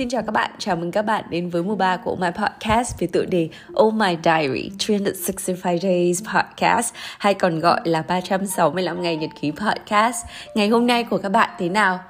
Xin chào các bạn, chào mừng các bạn đến với mùa 3 của My Podcast với tựa đề Oh My Diary 365 Days Podcast hay còn gọi là 365 ngày nhật ký podcast. Ngày hôm nay của các bạn thế nào?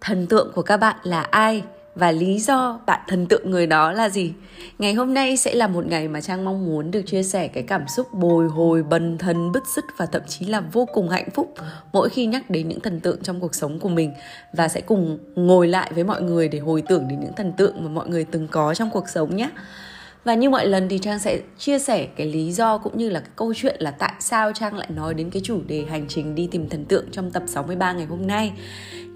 Thần tượng của các bạn là ai? Và lý do bạn thần tượng người đó là gì. Ngày hôm nay sẽ là một ngày mà Trang mong muốn được chia sẻ cái cảm xúc bồi hồi, bần thần, bứt rứt và thậm chí là vô cùng hạnh phúc mỗi khi nhắc đến những thần tượng trong cuộc sống của mình và sẽ cùng ngồi lại với mọi người để hồi tưởng đến những thần tượng mà mọi người từng có trong cuộc sống nhé. Và như mọi lần thì Trang sẽ chia sẻ cái lý do cũng như là cái câu chuyện là tại sao Trang lại nói đến cái chủ đề hành trình đi tìm thần tượng trong tập 63 ngày hôm nay.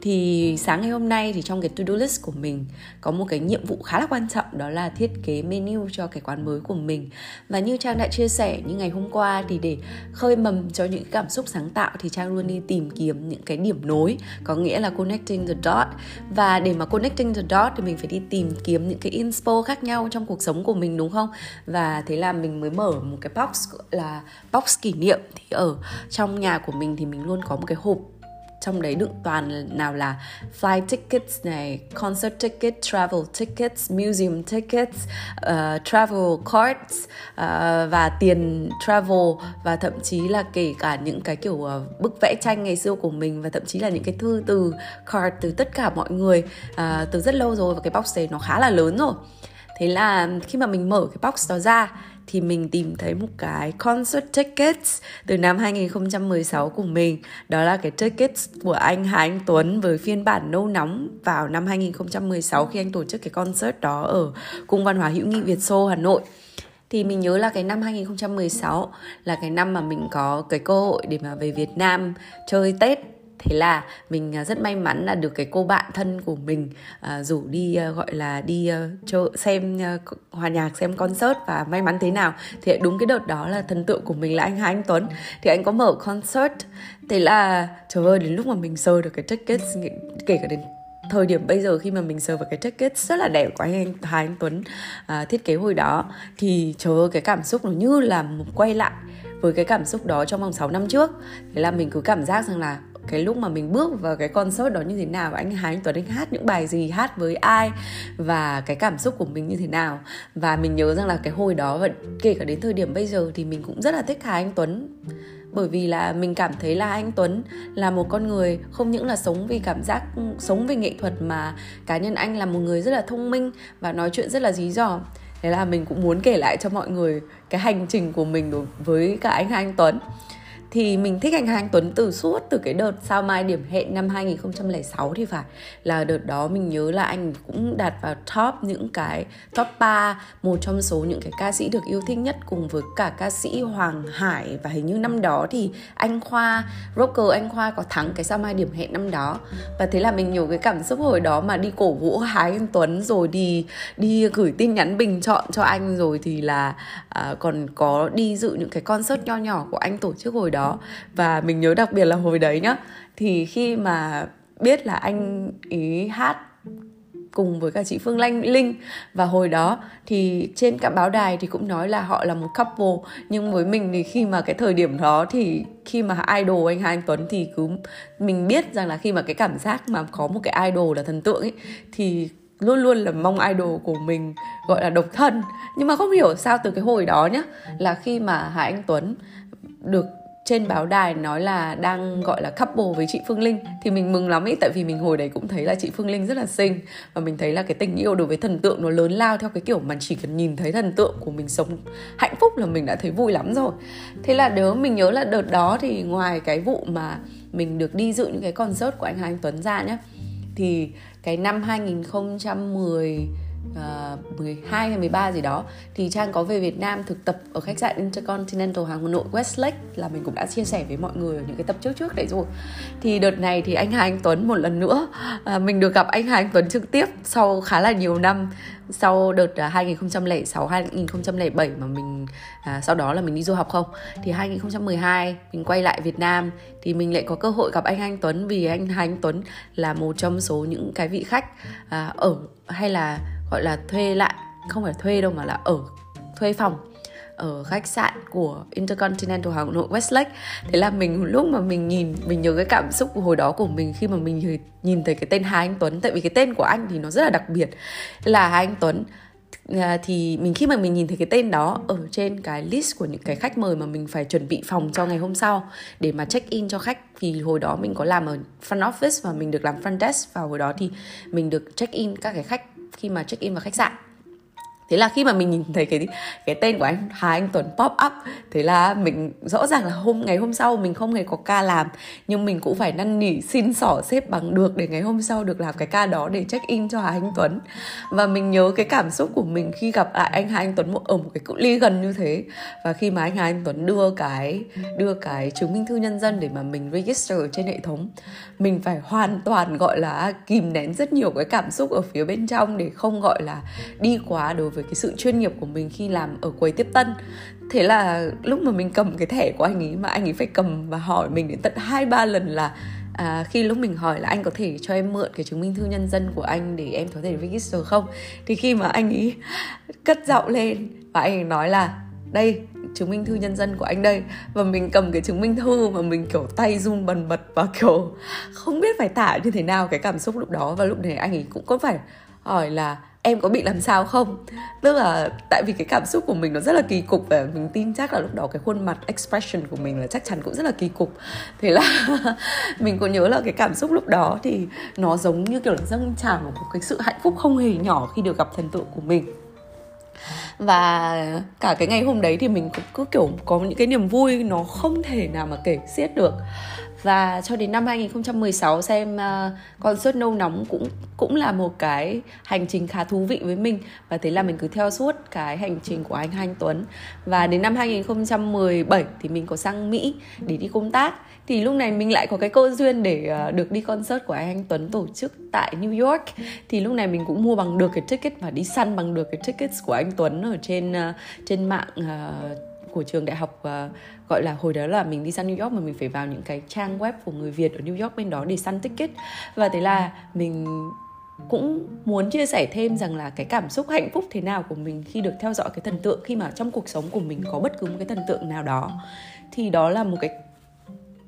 Thì sáng ngày hôm nay thì trong cái to-do list của mình có một cái nhiệm vụ khá là quan trọng, đó là thiết kế menu cho cái quán mới của mình. Và như Trang đã chia sẻ, những ngày hôm qua thì để khơi mầm cho những cảm xúc sáng tạo thì Trang luôn đi tìm kiếm những cái điểm nối, có nghĩa là connecting the dot. Và để mà connecting the dot thì mình phải đi tìm kiếm những cái inspo khác nhau trong cuộc sống của mình đúng không? Và thế là mình mới mở một cái box là box kỷ niệm. Thì ở trong nhà của mình thì mình luôn có một cái hộp. Trong đấy đựng toàn nào là flight tickets này, concert ticket, travel tickets, museum tickets, uh, travel cards uh, và tiền travel và thậm chí là kể cả những cái kiểu uh, bức vẽ tranh ngày xưa của mình và thậm chí là những cái thư từ card từ tất cả mọi người uh, từ rất lâu rồi và cái box này nó khá là lớn rồi. Thế là khi mà mình mở cái box đó ra, thì mình tìm thấy một cái concert tickets từ năm 2016 của mình. Đó là cái tickets của anh Hà Anh Tuấn với phiên bản nâu nóng vào năm 2016 khi anh tổ chức cái concert đó ở Cung Văn hóa hữu nghị Việt Xô, Hà Nội. Thì mình nhớ là cái năm 2016 là cái năm mà mình có cái cơ hội để mà về Việt Nam chơi Tết thế là mình à, rất may mắn là được cái cô bạn thân của mình uh, rủ đi uh, gọi là đi uh, cho xem uh, hòa nhạc xem concert và may mắn thế nào. Thì đúng cái đợt đó là thần tượng của mình là anh Hà Anh Tuấn. Thì anh có mở concert. Thế là trời ơi đến lúc mà mình sơ được cái ticket kể cả đến thời điểm bây giờ khi mà mình sờ vào cái ticket rất là đẹp của anh Hà Anh Tuấn à, thiết kế hồi đó thì trời ơi cái cảm xúc nó như là một quay lại với cái cảm xúc đó trong vòng 6 năm trước. Thế là mình cứ cảm giác rằng là cái lúc mà mình bước vào cái concert đó như thế nào, anh Hà Anh Tuấn, anh hát những bài gì, hát với ai và cái cảm xúc của mình như thế nào. Và mình nhớ rằng là cái hồi đó và kể cả đến thời điểm bây giờ thì mình cũng rất là thích Hà Anh Tuấn. Bởi vì là mình cảm thấy là anh Tuấn là một con người không những là sống vì cảm giác, sống vì nghệ thuật mà cá nhân anh là một người rất là thông minh và nói chuyện rất là dí dỏm. Thế là mình cũng muốn kể lại cho mọi người cái hành trình của mình đối với cả anh Anh Tuấn thì mình thích anh Hà Anh Tuấn từ suốt từ cái đợt sao mai điểm hẹn năm 2006 thì phải. Là đợt đó mình nhớ là anh cũng đạt vào top những cái top 3 một trong số những cái ca sĩ được yêu thích nhất cùng với cả ca sĩ Hoàng Hải. Và hình như năm đó thì anh Khoa rocker anh Khoa có thắng cái sao mai điểm hẹn năm đó. Và thế là mình nhiều cái cảm xúc hồi đó mà đi cổ vũ Hà Anh Tuấn rồi đi đi gửi tin nhắn bình chọn cho anh rồi thì là à, còn có đi dự những cái concert nho nhỏ của anh tổ chức hồi đó đó. Và mình nhớ đặc biệt là hồi đấy nhá, thì khi mà biết là anh ý hát cùng với cả chị Phương Lanh, Linh, và hồi đó thì trên cả báo đài thì cũng nói là họ là một couple. Nhưng với mình thì khi mà cái thời điểm đó thì khi mà idol anh Hai Anh Tuấn thì cứ mình biết rằng là khi mà cái cảm giác mà có một cái idol là thần tượng ấy, thì luôn luôn là mong idol của mình gọi là độc thân. Nhưng mà không hiểu sao từ cái hồi đó nhá, là khi mà Hà Anh Tuấn được trên báo đài nói là đang gọi là couple với chị Phương Linh. Thì mình mừng lắm ý tại vì mình hồi đấy cũng thấy là chị Phương Linh rất là xinh. Và mình thấy là cái tình yêu đối với thần tượng nó lớn lao theo cái kiểu mà chỉ cần nhìn thấy thần tượng của mình sống hạnh phúc là mình đã thấy vui lắm rồi. Thế là đứa mình nhớ là đợt đó thì ngoài cái vụ mà mình được đi dự những cái concert của anh Hà Anh Tuấn ra nhá, thì cái năm 2010 À, uh, 12 hay 13 gì đó thì Trang có về Việt Nam thực tập ở khách sạn Intercontinental Hà Nội Westlake là mình cũng đã chia sẻ với mọi người ở những cái tập trước trước đấy rồi. Thì đợt này thì anh Hà Anh Tuấn một lần nữa uh, mình được gặp anh Hà Anh Tuấn trực tiếp sau khá là nhiều năm sau đợt à, 2006 2007 mà mình à, sau đó là mình đi du học không? Thì 2012 mình quay lại Việt Nam thì mình lại có cơ hội gặp anh Anh Tuấn vì anh Hà Anh Tuấn là một trong số những cái vị khách à, ở hay là gọi là thuê lại, không phải thuê đâu mà là ở thuê phòng, ở khách sạn của Intercontinental Hà Nội, Westlake. Thế là mình, lúc mà mình nhìn, mình nhớ cái cảm xúc của hồi đó của mình khi mà mình nhìn thấy cái tên Hà Anh Tuấn. Tại vì cái tên của anh thì nó rất là đặc biệt. Là Hà Anh Tuấn à, thì mình, khi mà mình nhìn thấy cái tên đó ở trên cái list của những cái khách mời mà mình phải chuẩn bị phòng cho ngày hôm sau để mà check in cho khách, thì hồi đó mình có làm ở front office và mình được làm front desk. Và hồi đó thì mình được check in các cái khách khi mà check in vào khách sạn thế là khi mà mình nhìn thấy cái cái tên của anh, Hà Anh Tuấn pop up, thế là mình rõ ràng là hôm, ngày hôm sau mình không hề có ca làm, nhưng mình cũng phải năn nỉ, xin xỏ xếp bằng được để ngày hôm sau được làm cái ca đó để check in cho Hà Anh Tuấn. Và mình nhớ cái cảm xúc của mình khi gặp lại anh Hà Anh Tuấn ở một cái cự ly gần như thế. Và khi mà anh Hà Anh Tuấn đưa cái đưa cái chứng minh thư nhân dân để mà mình register trên hệ thống, mình phải hoàn toàn, gọi là, kìm nén rất nhiều cái cảm xúc ở phía bên trong để không, gọi là, đi quá đối với với cái sự chuyên nghiệp của mình khi làm ở quầy tiếp tân. Thế là lúc mà mình cầm cái thẻ của anh ấy mà anh ấy phải cầm và hỏi mình đến tận hai ba lần là à, khi lúc mình hỏi là anh có thể cho em mượn cái chứng minh thư nhân dân của anh để em có thể register không? Thì khi mà anh ấy cất giọng lên và anh ấy nói là đây chứng minh thư nhân dân của anh đây. Và mình cầm cái chứng minh thư mà mình kiểu tay run bần bật và kiểu không biết phải tả như thế nào cái cảm xúc lúc đó. Và lúc này anh ấy cũng có phải hỏi là em có bị làm sao không? Tức là tại vì cái cảm xúc của mình nó rất là kỳ cục và mình tin chắc là lúc đó cái khuôn mặt expression của mình là chắc chắn cũng rất là kỳ cục. Thế là mình có nhớ là cái cảm xúc lúc đó thì nó giống như kiểu là dâng trào một cái sự hạnh phúc không hề nhỏ khi được gặp thần tượng của mình. Và cả cái ngày hôm đấy thì mình cũng cứ kiểu có những cái niềm vui nó không thể nào mà kể xiết được và cho đến năm 2016 xem ờ, uh, concert nâu nóng cũng cũng là một cái hành trình khá thú vị với mình. Và thế là mình cứ theo suốt cái hành trình của anh Anh Tuấn. Và đến năm 2017 thì mình có sang Mỹ để đi công tác. Thì lúc này mình lại có cái cơ duyên để uh, được đi concert của anh Anh Tuấn tổ chức tại New York. Thì lúc này mình cũng mua bằng được cái ticket và đi săn bằng được cái tickets của anh Tuấn ở trên uh, trên mạng uh, của trường đại học uh, gọi là hồi đó là mình đi săn New York mà mình phải vào những cái trang web của người Việt ở New York bên đó để săn ticket. Và thế là mình cũng muốn chia sẻ thêm rằng là cái cảm xúc hạnh phúc thế nào của mình khi được theo dõi cái thần tượng khi mà trong cuộc sống của mình có bất cứ một cái thần tượng nào đó. Thì đó là một cái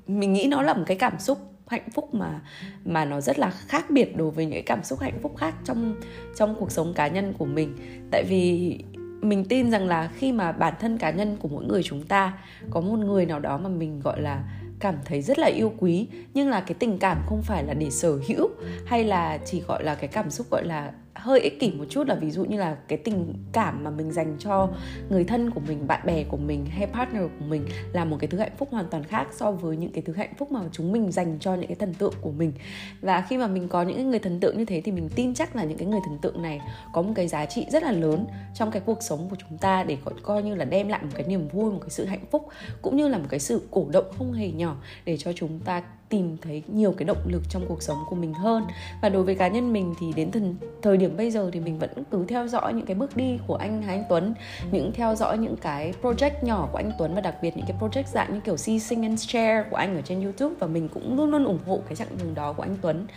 mình nghĩ nó là một cái cảm xúc hạnh phúc mà mà nó rất là khác biệt đối với những cái cảm xúc hạnh phúc khác trong trong cuộc sống cá nhân của mình. Tại vì mình tin rằng là khi mà bản thân cá nhân của mỗi người chúng ta có một người nào đó mà mình, gọi là, cảm thấy rất là yêu quý, nhưng là cái tình cảm không phải là để sở hữu hay là chỉ gọi là cái cảm xúc, gọi là hơi ích kỷ một chút là ví dụ như là cái tình cảm mà mình dành cho người thân của mình, bạn bè của mình hay partner của mình là một cái thứ hạnh phúc hoàn toàn khác so với những cái thứ hạnh phúc mà chúng mình dành cho những cái thần tượng của mình. Và khi mà mình có những người thần tượng như thế thì mình tin chắc là những cái người thần tượng này có một cái giá trị rất là lớn trong cái cuộc sống của chúng ta để coi như là đem lại một cái niềm vui, một cái sự hạnh phúc cũng như là một cái sự cổ động không hề nhỏ để cho chúng ta tìm thấy nhiều cái động lực trong cuộc sống của mình hơn. Và đối với cá nhân mình thì đến thần, thời điểm bây giờ thì mình vẫn cứ theo dõi những cái bước đi của anh Hà Anh Tuấn những theo dõi những cái project nhỏ của anh Tuấn và đặc biệt những cái project dạng như kiểu See Sing and Share của anh ở trên YouTube và mình cũng luôn luôn ủng hộ cái chặng đường đó của anh Tuấn.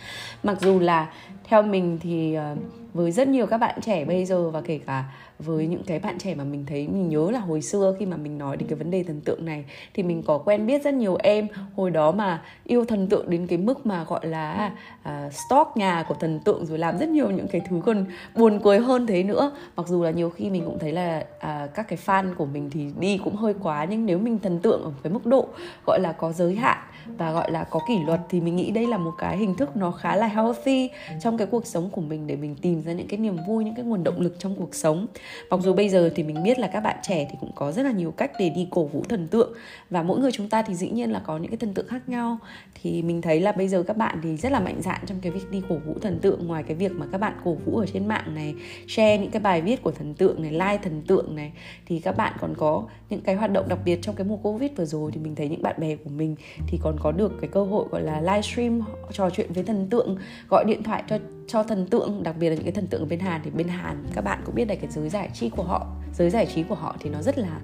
Mặc dù là theo mình thì uh, với rất nhiều các bạn trẻ bây giờ và kể cả với những cái bạn trẻ mà mình thấy mình nhớ là hồi xưa khi mà mình nói đến cái vấn đề thần tượng này thì mình có quen biết rất nhiều em. Hồi đó mà yêu thần tượng đến cái mức mà gọi là uh, stalk nhà của thần tượng rồi làm rất nhiều những cái thứ còn buồn cười hơn thế nữa. Mặc dù là nhiều khi mình cũng thấy là uh, các cái fan của mình thì đi cũng hơi quá nhưng nếu mình thần tượng ở cái mức độ gọi là có giới hạn và gọi là có kỷ luật thì mình nghĩ đây là một cái hình thức nó khá là healthy trong cái cuộc sống của mình để mình tìm ra những cái niềm vui, những cái nguồn động lực trong cuộc sống. Mặc dù bây giờ thì mình biết là các bạn trẻ thì cũng có rất là nhiều cách để đi cổ vũ thần tượng. Và mỗi người chúng ta thì dĩ nhiên là có những cái thần tượng khác nhau. Thì mình thấy là bây giờ các bạn thì rất là mạnh dạn trong cái việc đi cổ vũ thần tượng. Ngoài cái việc mà các bạn cổ vũ ở trên mạng này, share những cái bài viết của thần tượng này, like thần tượng này, thì các bạn còn có những cái hoạt động đặc biệt trong cái mùa covid vừa rồi. Thì mình thấy những bạn bè của mình thì có còn có được cái cơ hội, gọi là livestream trò chuyện với thần tượng, gọi điện thoại cho cho thần tượng, đặc biệt là những cái thần tượng ở bên Hàn. Thì bên Hàn các bạn cũng biết là cái giới giải trí của họ, giới giải trí của họ thì nó rất là,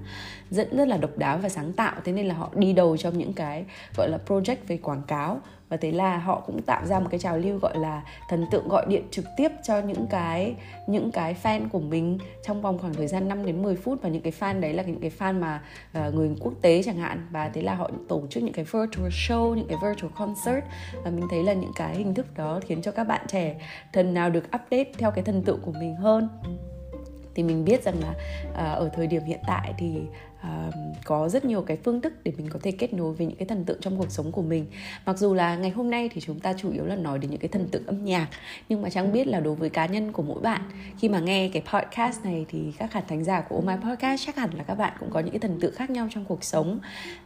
rất rất là độc đáo và sáng tạo. Thế nên là họ đi đầu trong những cái, gọi là project về quảng cáo và thế là họ cũng tạo ra một cái trào lưu gọi là thần tượng gọi điện trực tiếp cho những cái những cái fan của mình trong vòng khoảng thời gian 5 đến 10 phút. Và những cái fan đấy là những cái fan mà uh, người quốc tế chẳng hạn. Và thế là họ tổ chức những cái virtual show những cái virtual concert. Và mình thấy là những cái hình thức đó khiến cho các bạn trẻ thần nào được update theo cái thần tượng của mình hơn. Thì mình biết rằng là uh, ở thời điểm hiện tại thì uh, có rất nhiều cái phương thức để mình có thể kết nối với những cái thần tượng trong cuộc sống của mình. Mặc dù là ngày hôm nay thì chúng ta chủ yếu là nói đến những cái thần tượng âm nhạc nhưng mà chẳng biết là đối với cá nhân của mỗi bạn khi mà nghe cái podcast này thì các khán thính giả của Oh My Podcast chắc hẳn là các bạn cũng có những cái thần tượng khác nhau trong cuộc sống.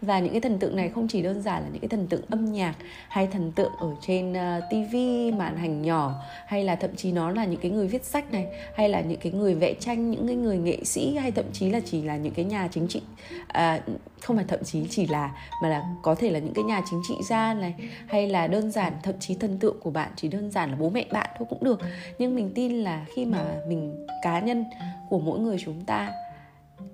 Và những cái thần tượng này không chỉ đơn giản là những cái thần tượng âm nhạc hay thần tượng ở trên ờ, uh, TV màn hình nhỏ hay là thậm chí nó là những cái người viết sách này hay là những cái người vẽ tranh những cái người nghệ sĩ hay thậm chí là chỉ là những cái nhà chính trị à, không phải thậm chí chỉ là mà là có thể là những cái nhà chính trị gia này hay là đơn giản thậm chí thần tượng của bạn chỉ đơn giản là bố mẹ bạn thôi cũng được. Nhưng mình tin là khi mà mình cá nhân của mỗi người chúng ta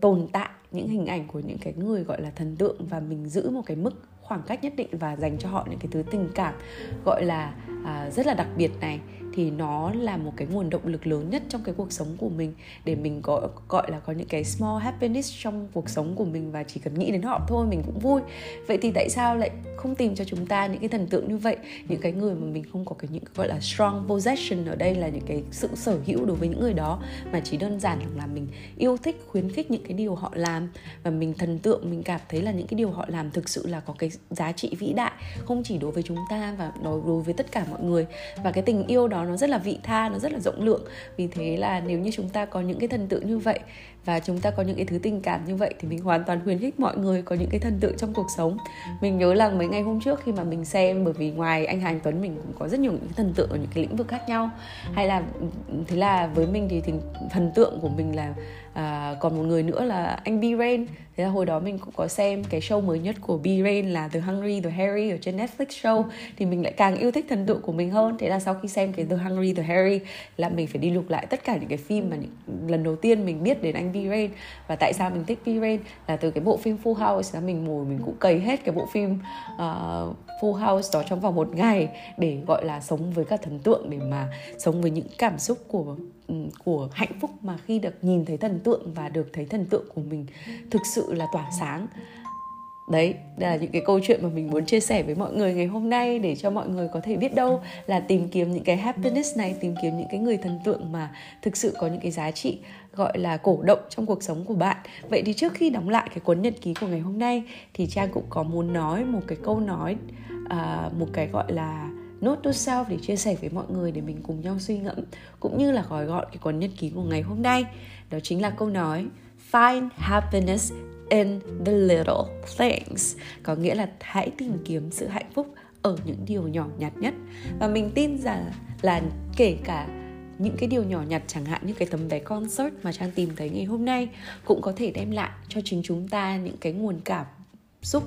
tồn tại những hình ảnh của những cái người gọi là thần tượng và mình giữ một cái mức khoảng cách nhất định và dành cho họ những cái thứ tình cảm gọi là à, rất là đặc biệt này thì nó là một cái nguồn động lực lớn nhất trong cái cuộc sống của mình để mình có, gọi là có những cái small happiness trong cuộc sống của mình và chỉ cần nghĩ đến họ thôi, mình cũng vui. Vậy thì tại sao lại không tìm cho chúng ta những cái thần tượng như vậy? Những cái người mà mình không có cái những cái gọi là strong possession ở đây là những cái sự sở hữu đối với những người đó, mà chỉ đơn giản là mình yêu thích, khuyến khích những cái điều họ làm và mình thần tượng, mình cảm thấy là những cái điều họ làm thực sự là có cái giá trị vĩ đại, không chỉ đối với chúng ta và đối đối với tất cả mọi người. Và cái tình yêu đó nó rất là vị tha, nó rất là rộng lượng. Vì thế là nếu như chúng ta có những cái thần tượng như vậy và chúng ta có những cái thứ tình cảm như vậy thì mình hoàn toàn khuyến khích mọi người có những cái thần tượng trong cuộc sống. Mình nhớ là mấy ngày hôm trước khi mà mình xem bởi vì ngoài anh Hà Tuấn mình cũng có rất nhiều những thần tượng ở những cái lĩnh vực khác nhau. Hay là thế là với mình thì, thì thần tượng của mình là à, còn một người nữa là anh B Rain. Thế là hồi đó mình cũng có xem cái show mới nhất của B Rain là The Hungry The Harry ở trên Netflix show. Thì mình lại càng yêu thích thần tượng của mình hơn. Thế là sau khi xem cái The Hungry The Harry là mình phải đi lục lại tất cả những cái phim mà những, lần đầu tiên mình biết đến anh B Rain và tại sao mình thích V-Rain là từ cái bộ phim Full House là mình ngồi mình cũng cày hết cái bộ phim uh, Full House đó trong vòng một ngày để gọi là sống với các thần tượng để mà sống với những cảm xúc của ừ, của hạnh phúc mà khi được nhìn thấy thần tượng và được thấy thần tượng của mình thực sự là tỏa sáng đấy là những cái câu chuyện mà mình muốn chia sẻ với mọi người ngày hôm nay để cho mọi người có thể biết đâu là tìm kiếm những cái happiness này tìm kiếm những cái người thần tượng mà thực sự có những cái giá trị gọi là cổ động trong cuộc sống của bạn. Vậy thì trước khi đóng lại cái cuốn nhật ký của ngày hôm nay thì trang cũng có muốn nói một cái câu nói uh, một cái gọi là note to self để chia sẻ với mọi người để mình cùng nhau suy ngẫm cũng như là gói gọn cái cuốn nhật ký của ngày hôm nay. Đó chính là câu nói find happiness in the little things. Có nghĩa là hãy tìm kiếm sự hạnh phúc ở những điều nhỏ nhặt nhất. Và mình tin rằng là kể cả những cái điều nhỏ nhặt chẳng hạn, như cái tấm vé concert mà trang tìm thấy ngày hôm nay, cũng có thể đem lại cho chính chúng ta những cái nguồn cảm xúc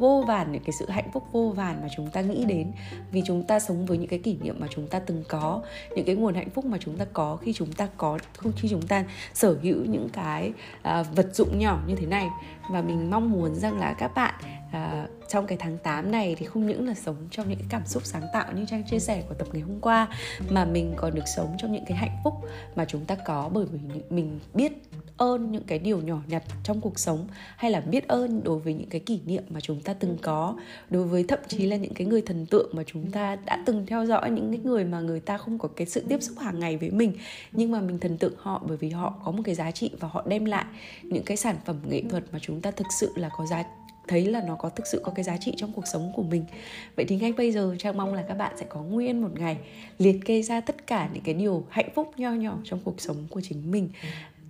vô vàn những cái sự hạnh phúc vô vàn mà chúng ta nghĩ đến. Vì chúng ta sống với những cái kỷ niệm mà chúng ta từng có những cái nguồn hạnh phúc mà chúng ta có khi chúng ta có khi chúng ta sở hữu những cái uh, vật dụng nhỏ như thế này. Và mình mong muốn rằng là các bạn à, trong cái tháng 8 này thì không những là sống trong những cái cảm xúc sáng tạo như trang chia sẻ của tập ngày hôm qua mà mình còn được sống trong những cái hạnh phúc mà chúng ta có bởi vì mình biết ơn những cái điều nhỏ nhặt trong cuộc sống, hay là biết ơn đối với những cái kỷ niệm mà chúng ta từng có, đối với thậm chí là những cái người thần tượng mà chúng ta đã từng theo dõi, những cái người mà người ta không có cái sự tiếp xúc hàng ngày với mình, nhưng mà mình thần tượng họ bởi vì họ có một cái giá trị và họ đem lại những cái sản phẩm nghệ thuật mà chúng ta thực sự là có giá, thấy là nó có thực sự có cái giá trị trong cuộc sống của mình. Vậy thì ngay bây giờ, trang mong là các bạn sẽ có nguyên một ngày liệt kê ra tất cả những cái điều hạnh phúc nho nhỏ trong cuộc sống của chính mình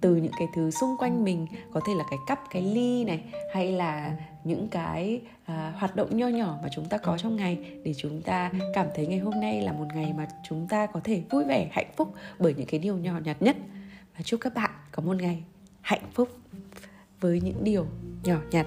từ những cái thứ xung quanh mình có thể là cái cắp cái ly này hay là những cái à, hoạt động nho nhỏ mà chúng ta có trong ngày để chúng ta cảm thấy ngày hôm nay là một ngày mà chúng ta có thể vui vẻ hạnh phúc bởi những cái điều nhỏ nhặt nhất. Và chúc các bạn có một ngày hạnh phúc với những điều nhỏ nhặt.